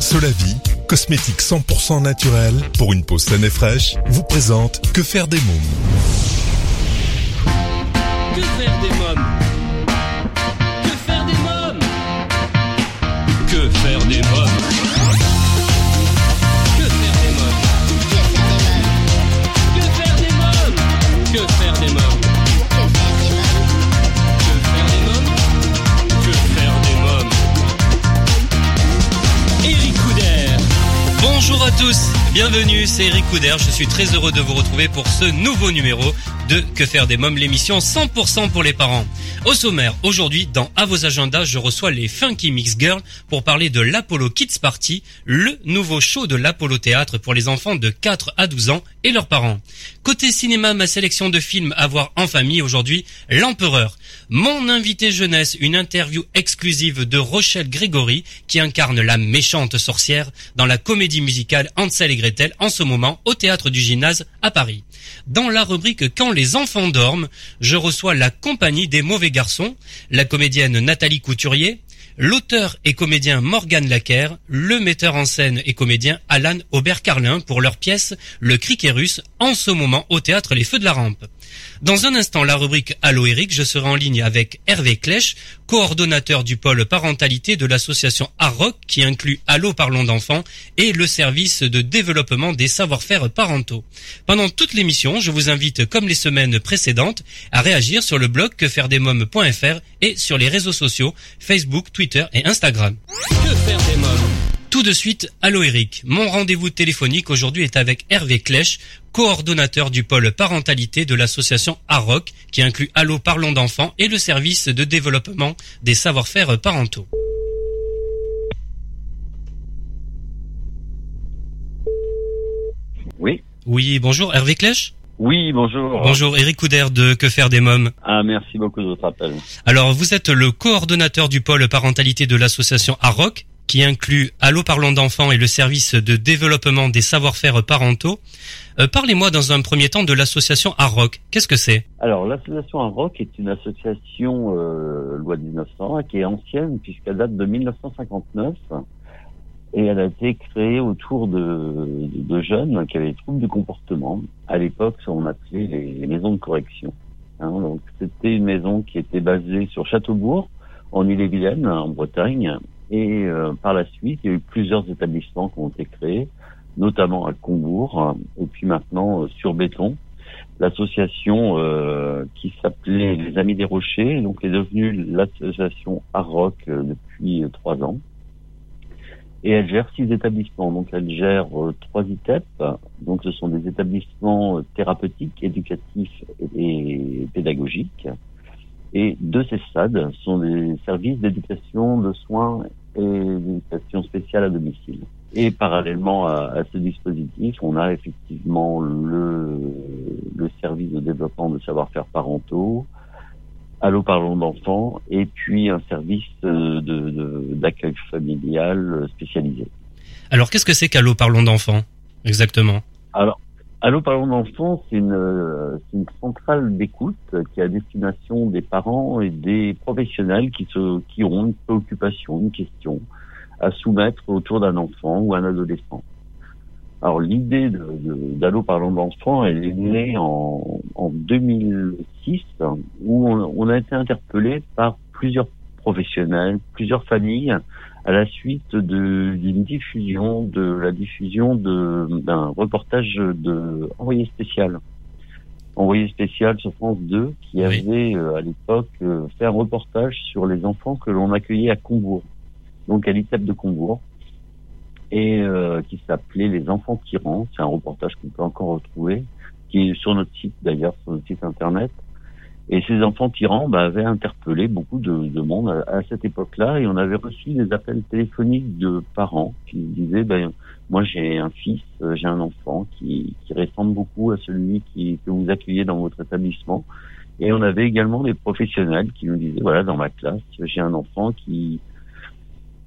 Solavi, cosmétique 100% naturel. Pour une peau saine et fraîche, vous présente Que faire des mômes tous, bienvenue, c'est Eric Couder, je suis très heureux de vous retrouver pour ce nouveau numéro de Que faire des mômes, l'émission 100% pour les parents. Au sommaire, aujourd'hui, dans À vos agendas, je reçois les Funky Mix Girls pour parler de l'Apollo Kids Party, le nouveau show de l'Apollo Théâtre pour les enfants de 4 à 12 ans et leurs parents. Côté cinéma, ma sélection de films à voir en famille aujourd'hui, L'Empereur. Mon invité jeunesse, une interview exclusive de Rochelle Grégory qui incarne la méchante sorcière dans la comédie musicale Hansel et Gretel en ce moment au théâtre du gymnase à Paris. Dans la rubrique Quand les enfants dorment, je reçois la compagnie des mauvais garçons, la comédienne Nathalie Couturier, l'auteur et comédien Morgan Lacker, le metteur en scène et comédien Alan Aubert-Carlin pour leur pièce Le Criquet russe en ce moment au théâtre Les Feux de la Rampe. Dans un instant, la rubrique Allo Eric, je serai en ligne avec Hervé Klech, coordonnateur du pôle parentalité de l'association AROC qui inclut Allo Parlons d'enfants et le service de développement des savoir-faire parentaux. Pendant toute l'émission, je vous invite, comme les semaines précédentes, à réagir sur le blog quefairedesmoms.fr et sur les réseaux sociaux Facebook, Twitter et Instagram. Tout de suite, allô Eric. Mon rendez-vous téléphonique aujourd'hui est avec Hervé Klech, coordonnateur du pôle parentalité de l'association AROC, qui inclut Allo Parlons d'enfants et le service de développement des savoir-faire parentaux. Oui. Oui, bonjour Hervé Klech. Oui, bonjour. Bonjour Eric Couder de Que faire des mômes. Ah, merci beaucoup de votre appel. Alors, vous êtes le coordonnateur du pôle parentalité de l'association AROC, qui inclut Allo Parlons d'enfants et le service de développement des savoir-faire parentaux. Euh, Parlez-moi dans un premier temps de l'association AROC. Qu'est-ce que c'est? Alors, l'association AROC est une association euh, loi 1900 qui est ancienne puisqu'elle date de 1959 et elle a été créée autour de, de jeunes qui avaient des troubles du comportement. À l'époque, on appelait les, les maisons de correction. Hein, donc, c'était une maison qui était basée sur Châteaubourg, en Ille-et-Vilaine, en Bretagne, et euh, par la suite, il y a eu plusieurs établissements qui ont été créés, notamment à Combourg, et puis maintenant euh, sur Béton. L'association euh, qui s'appelait les Amis des Rochers, donc est devenue l'association euh, depuis euh, trois ans. Et elle gère six établissements. Donc elle gère euh, trois ITEP, donc ce sont des établissements euh, thérapeutiques, éducatifs et pédagogiques. Et deux CESAD sont des services d'éducation, de soins et d'éducation spéciale à domicile. Et parallèlement à, à, ce dispositif, on a effectivement le, le service de développement de savoir-faire parentaux, Allô Parlons d'enfants, et puis un service de, de, d'accueil familial spécialisé. Alors, qu'est-ce que c'est qu'Allô Parlons d'enfants, exactement? Alors, Allô Parlons d'enfants, c'est une, c'est une centrale d'écoute qui est à destination des parents et des professionnels qui, se, qui une préoccupation, une question à soumettre autour d'un enfant ou un adolescent. Alors l'idée d'Allo Parlons d'enfants, elle est née en, en 2006, où on, on, a été interpellé par plusieurs professionnels, plusieurs familles, à la suite d'une diffusion, de la diffusion d'un reportage de envoyé spécial. Envoyé spécial sur France 2, qui avait oui. euh, à l'époque euh, fait un reportage sur les enfants que l'on accueillait à Combourg, donc à l'ITEP de Combourg et euh, qui s'appelait Les Enfants Tyrans. C'est un reportage qu'on peut encore retrouver, qui est sur notre site d'ailleurs, sur notre site internet. Et ces enfants tyrans bah, avaient interpellé beaucoup de, de monde à, cette époque-là, et on avait reçu des appels téléphoniques de parents qui disaient ben, moi j'ai un fils, euh, j'ai un enfant qui, qui ressemble beaucoup à celui qui, que vous accueillez dans votre établissement. Et on avait également des professionnels qui nous disaient voilà dans ma classe j'ai un enfant qui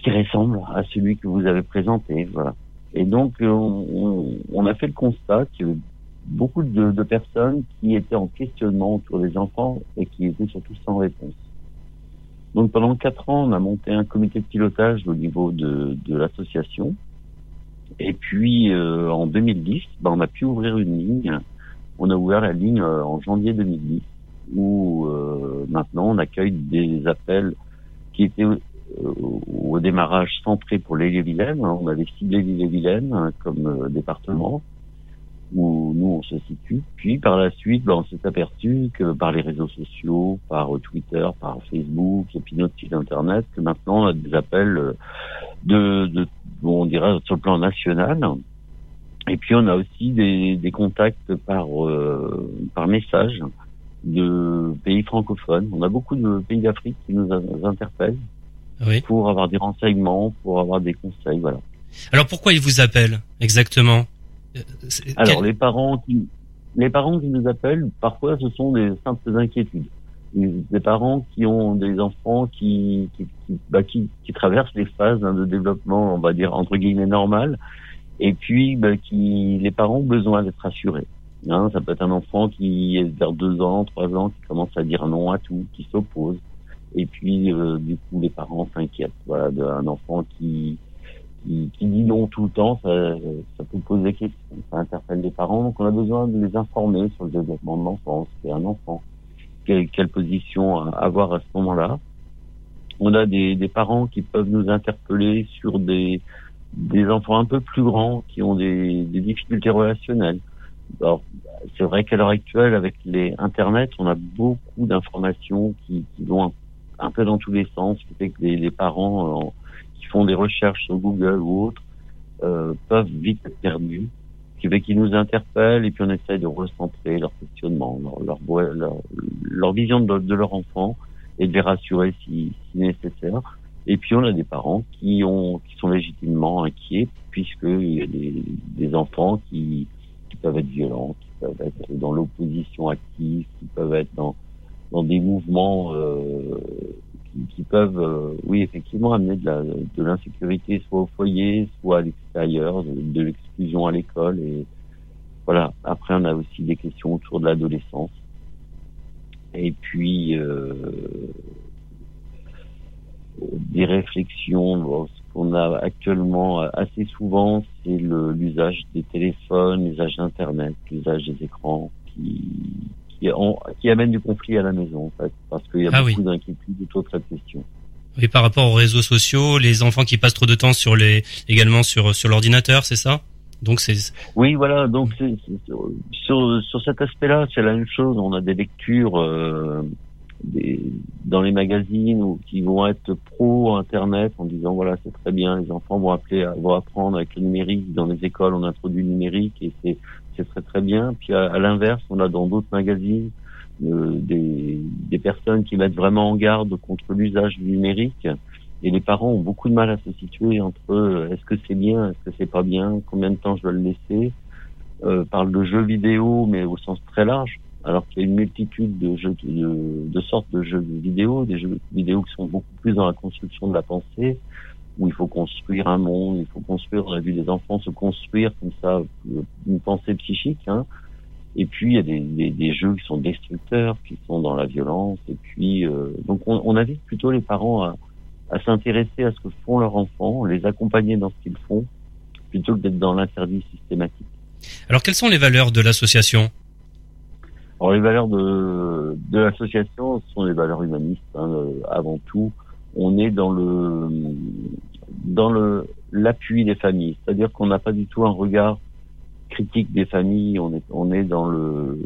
qui ressemble à celui que vous avez présenté. Voilà. Et donc, on, on a fait le constat avait beaucoup de, de, personnes qui étaient en questionnement autour des enfants et qui étaient surtout sans réponse. Donc pendant quatre ans, on a monté un comité de pilotage au niveau de, de l'association. Et puis euh, en 2010, ben, on a pu ouvrir une ligne. On a ouvert la ligne euh, en janvier 2010, où euh, maintenant on accueille des appels qui étaient au démarrage centrés pour l'île-et-Vilaine. On avait ciblé l'île-et-Vilaine hein, comme département où nous on se situe. Puis par la suite, ben, on s'est aperçu que par les réseaux sociaux, par Twitter, par Facebook et puis notre site internet, que maintenant on a des appels euh, de, de on dirait sur le plan national. Et puis on a aussi des, des contacts par euh, par message de pays francophones. On a beaucoup de pays d'Afrique qui nous interpellent oui. pour avoir des renseignements, pour avoir des conseils, voilà. Alors pourquoi ils vous appellent exactement? Euh, Alors les parents qui les parents qui nous appellent, parfois ce sont des simples inquiétudes. Des parents qui ont des enfants qui qui, qui, bah, qui, qui traversent les phases hein, de développement, on va dire entre guillemets normal, et puis bah, qui les parents ont besoin d'être rassurés. Hein, ça peut être un enfant qui est vers deux ans, trois ans, qui commence à dire non à tout, qui s'oppose, et puis euh, du coup les parents s'inquiètent. Voilà, d'un enfant qui qui, dit non tout le temps, ça, ça peut poser des questions, ça interpelle les parents. Donc on a besoin de les informer sur le développement de l'enfant, c'est un enfant, quelle, quelle, position avoir à ce moment-là. On a des, des, parents qui peuvent nous interpeller sur des, des enfants un peu plus grands qui ont des, des difficultés relationnelles. Alors, c'est vrai qu'à l'heure actuelle, avec les Internet, on a beaucoup d'informations qui, qui, vont un, peu dans tous les sens, ce qui fait que les, les parents font des recherches sur Google ou autres euh, peuvent vite être perdus, qui fait qu'ils nous interpellent et puis on essaye de recentrer leur questionnement, leur, leur, leur, vision de, leur enfant et de les rassurer si, si, nécessaire. Et puis on a des parents qui ont qui sont légitimement inquiets puisqu'il y a des, des enfants qui, qui peuvent être violents, qui peuvent être dans l'opposition active, qui peuvent être dans dans des mouvements euh, qui, peuvent, euh, oui, effectivement, amener de l'insécurité soit au foyer, soit à l'extérieur, de, l'exclusion à l'école. Et voilà. Après, on a aussi des questions autour de l'adolescence. Et puis euh, des réflexions. ce qu'on a actuellement assez souvent, c'est l'usage des téléphones, l'usage d'Internet, l'usage des écrans qui qui, qui amène du conflit à la maison, en fait, parce qu'il y a ah beaucoup d'inquiétudes autour de cette question. Et par rapport aux réseaux sociaux, les enfants qui passent trop de temps sur les, également sur sur l'ordinateur, c'est ça? Donc c'est. Oui, voilà. Donc sur sur cet aspect-là, c'est la même chose. On a des lectures euh, des, dans les magazines ou qui vont être pro Internet en disant voilà c'est très bien, les enfants vont appeler, vont apprendre avec le numérique dans les écoles, on introduit le numérique et c'est c'est très très bien. Puis à, l'inverse, on a dans d'autres magazines euh, des, des personnes qui mettent vraiment en garde contre l'usage du numérique. Et les parents ont beaucoup de mal à se situer entre euh, est-ce que c'est bien, est-ce que c'est pas bien, combien de temps je dois le laisser. Euh, parle de jeux vidéo, mais au sens très large, alors qu'il y a une multitude de jeux de, de sortes de jeux vidéo, des jeux vidéo qui sont beaucoup plus dans la construction de la pensée, où il faut construire un monde, il faut construire, on a vu des enfants se construire comme ça, une pensée psychique. Hein. Et puis il y a des, des, des, jeux qui sont destructeurs, qui sont dans la violence. Et puis euh, donc on, on, invite plutôt les parents à, à s'intéresser à ce que font leurs enfants, les accompagner dans ce qu'ils font, plutôt que d'être dans l'interdit systématique. Alors quelles sont les valeurs de l'association? Alors les valeurs de, de l'association sont les valeurs humanistes hein, avant tout. On est dans le dans le l'appui des familles, c'est-à-dire qu'on n'a pas du tout un regard critique des familles, on est on est dans le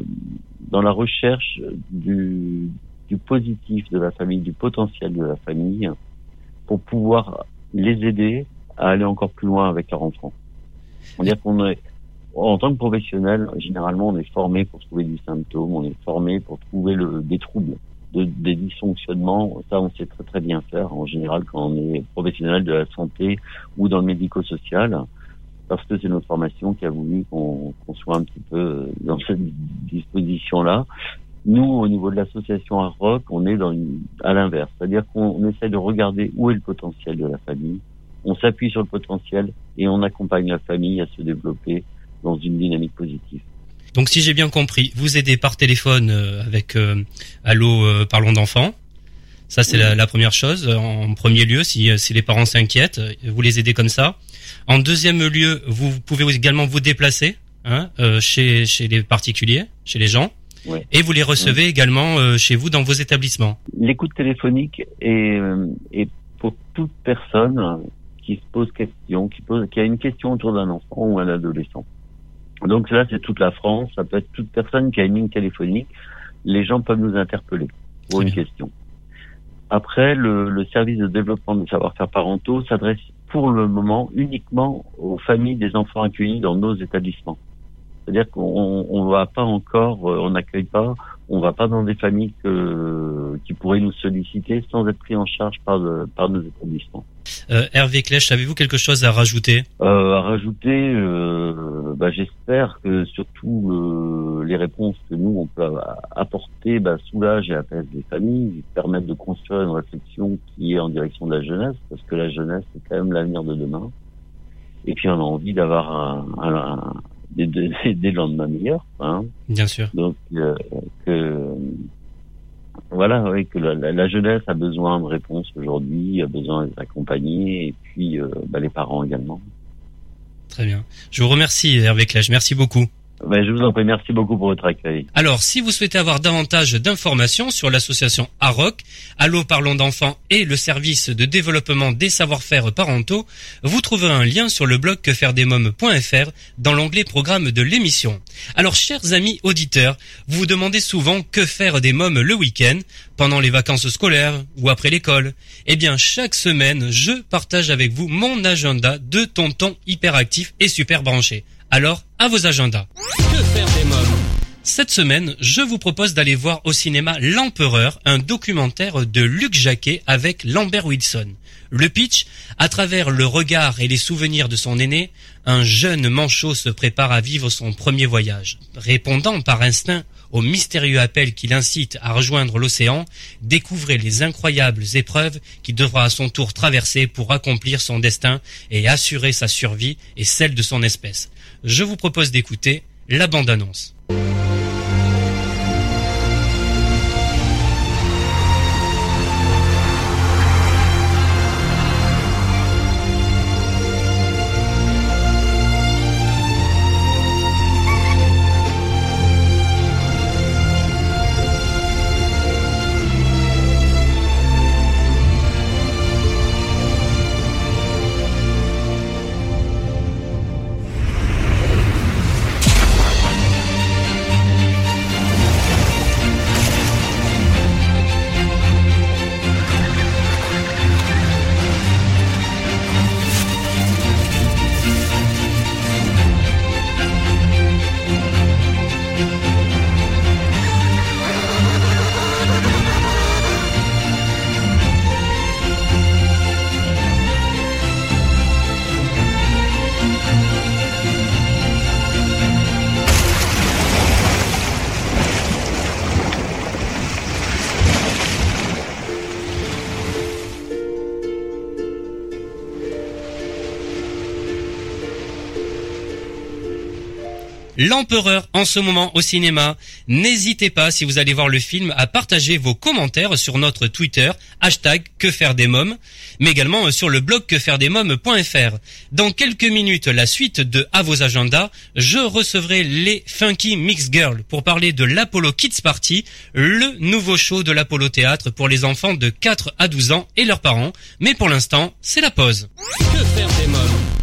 dans la recherche du du positif de la famille, du potentiel de la famille pour pouvoir les aider à aller encore plus loin avec leur enfant. On dire qu'on est en tant que professionnel, généralement, on est formé pour trouver du symptôme, on est formé pour trouver le, des troubles de, des dysfonctionnements, ça on sait très très bien faire en général quand on est professionnel de la santé ou dans le médico-social, parce que c'est notre formation qui a voulu qu'on soit un petit peu dans cette disposition-là. Nous, au niveau de l'association Art on est dans une, à l'inverse, c'est-à-dire qu'on essaie de regarder où est le potentiel de la famille, on s'appuie sur le potentiel et on accompagne la famille à se développer dans une dynamique positive. Donc si j'ai bien compris, vous aidez par téléphone euh, avec euh, Allo euh, Parlons d'enfants. Ça, c'est la, la, première chose. En premier lieu, si, si les parents s'inquiètent, vous les aidez comme ça. En deuxième lieu, vous pouvez également vous déplacer hein, euh, chez, chez les particuliers, chez les gens. Et vous les recevez également euh, chez vous dans vos établissements. L'écoute téléphonique est, euh, est, pour toute personne qui se pose question, qui, pose, qui a une question autour d'un enfant ou un adolescent. Donc là, c'est toute la France. Ça peut être toute personne qui a une ligne téléphonique. Les gens peuvent nous interpeller pour une question. Après, le, le, service de développement des savoir-faire parentaux s'adresse pour le moment uniquement aux familles des enfants accueillis dans nos établissements. C'est-à-dire qu'on on va pas encore, euh, on n'accueille pas, on va pas dans des familles que, qui pourraient nous solliciter sans être pris en charge par, par nos établissements. Euh, Hervé Clèche, avez-vous quelque chose à rajouter? Euh, À rajouter, euh, bah, j'espère que surtout les réponses que nous on peut apporter bah, soulagent et apaisent les familles, permettent de construire une réflexion qui est en direction de la jeunesse, parce que la jeunesse c'est quand même l'avenir de demain. Et puis on a envie d'avoir un, un des, des, des lendemains meilleurs. Hein. Bien sûr. Donc, euh, que, voilà, oui, que la, la, jeunesse a besoin de réponses aujourd'hui, a besoin d'être accompagnée, et puis euh, bah, les parents également. Très bien. Je vous remercie, Hervé Clèche. Merci beaucoup. Ben, je vous en prie, merci beaucoup pour votre accueil. Alors, si vous souhaitez avoir davantage d'informations sur l'association AROC, Allo Parlons d'enfants et le service de développement des savoir-faire parentaux, vous trouverez un lien sur le blog quefairedesmoms.fr dans l'onglet programme de l'émission. Alors, chers amis auditeurs, vous vous demandez souvent que faire des mômes le week-end, pendant les vacances scolaires ou après l'école. Eh bien, chaque semaine, je partage avec vous mon agenda de tonton hyperactif et super branché. Alors, à vos agendas. Que faire des Cette semaine, je vous propose d'aller voir au cinéma L'Empereur, un documentaire de Luc Jacquet avec Lambert Wilson. Le pitch, à travers le regard et les souvenirs de son aîné, un jeune manchot se prépare à vivre son premier voyage. Répondant par instinct au mystérieux appel qui l'incite à rejoindre l'océan, découvrez les incroyables épreuves qu'il devra à son tour traverser pour accomplir son destin et assurer sa survie et celle de son espèce. Je vous propose d'écouter la bande-annonce. L'Empereur en ce moment au cinéma. N'hésitez pas, si vous allez voir le film, à partager vos commentaires sur notre Twitter, hashtag que faire des mômes, mais également sur le blog quefairedesmoms.fr. Dans quelques minutes, la suite de À vos agendas, je recevrai les Funky Mix Girls pour parler de l'Apollo Kids Party, le nouveau show de l'Apollo Théâtre pour les enfants de 4 à 12 ans et leurs parents. Mais pour l'instant, c'est la pause. Que faire des mômes?